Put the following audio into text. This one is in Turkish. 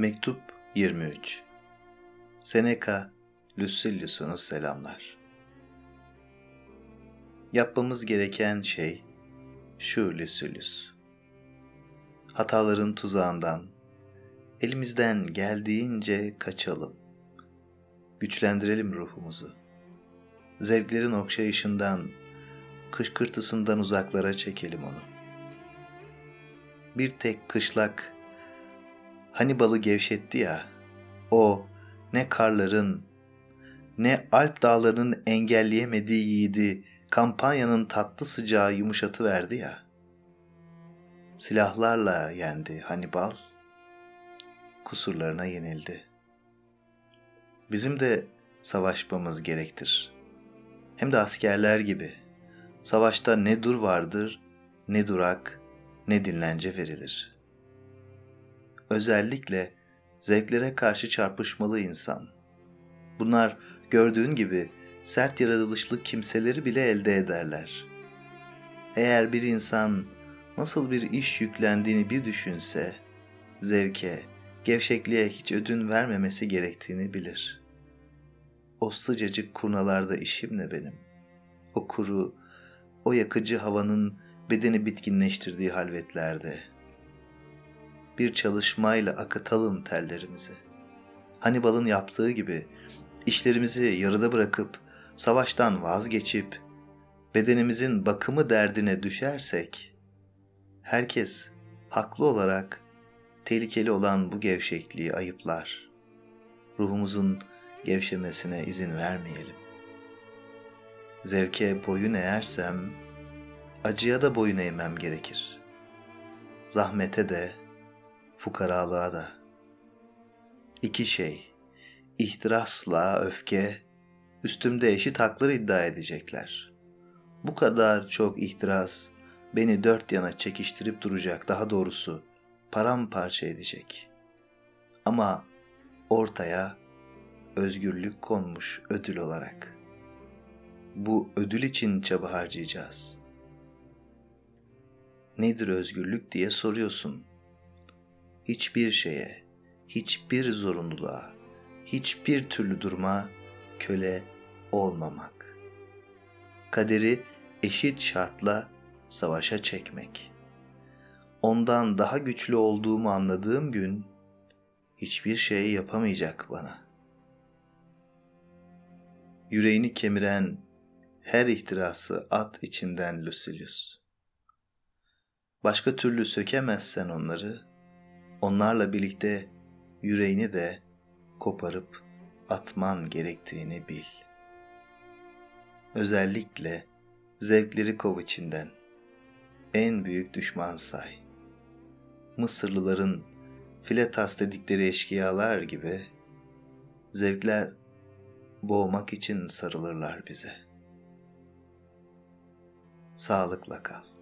Mektup 23 Seneca Lucilius'unu selamlar. Yapmamız gereken şey şu Lucilius. Hataların tuzağından elimizden geldiğince kaçalım. Güçlendirelim ruhumuzu. Zevklerin okşayışından, kışkırtısından uzaklara çekelim onu. Bir tek kışlak Hani balı gevşetti ya, o ne karların ne Alp dağlarının engelleyemediği yiğidi kampanyanın tatlı sıcağı yumuşatı verdi ya. Silahlarla yendi Hannibal, kusurlarına yenildi. Bizim de savaşmamız gerektir. Hem de askerler gibi. Savaşta ne dur vardır, ne durak, ne dinlence verilir.'' Özellikle zevklere karşı çarpışmalı insan. Bunlar gördüğün gibi sert yaratılışlı kimseleri bile elde ederler. Eğer bir insan nasıl bir iş yüklendiğini bir düşünse, zevke, gevşekliğe hiç ödün vermemesi gerektiğini bilir. O sıcacık kurnalarda işim ne benim? O kuru, o yakıcı havanın bedeni bitkinleştirdiği halvetlerde.'' Bir çalışmayla akıtalım tellerimizi. Hannibal'ın yaptığı gibi işlerimizi yarıda bırakıp savaştan vazgeçip bedenimizin bakımı derdine düşersek herkes haklı olarak tehlikeli olan bu gevşekliği ayıplar. Ruhumuzun gevşemesine izin vermeyelim. Zevke boyun eğersem acıya da boyun eğmem gerekir. Zahmete de fukaralığa da. İki şey, ihtirasla öfke, üstümde eşit hakları iddia edecekler. Bu kadar çok ihtiras beni dört yana çekiştirip duracak, daha doğrusu paramparça edecek. Ama ortaya özgürlük konmuş ödül olarak. Bu ödül için çaba harcayacağız. Nedir özgürlük diye soruyorsun hiçbir şeye, hiçbir zorunluluğa, hiçbir türlü duruma köle olmamak. Kaderi eşit şartla savaşa çekmek. Ondan daha güçlü olduğumu anladığım gün hiçbir şey yapamayacak bana. Yüreğini kemiren her ihtirası at içinden Lucilius. Başka türlü sökemezsen onları, onlarla birlikte yüreğini de koparıp atman gerektiğini bil. Özellikle zevkleri kov içinden. En büyük düşman say. Mısırlıların filetas dedikleri eşkıyalar gibi zevkler boğmak için sarılırlar bize. Sağlıkla kal.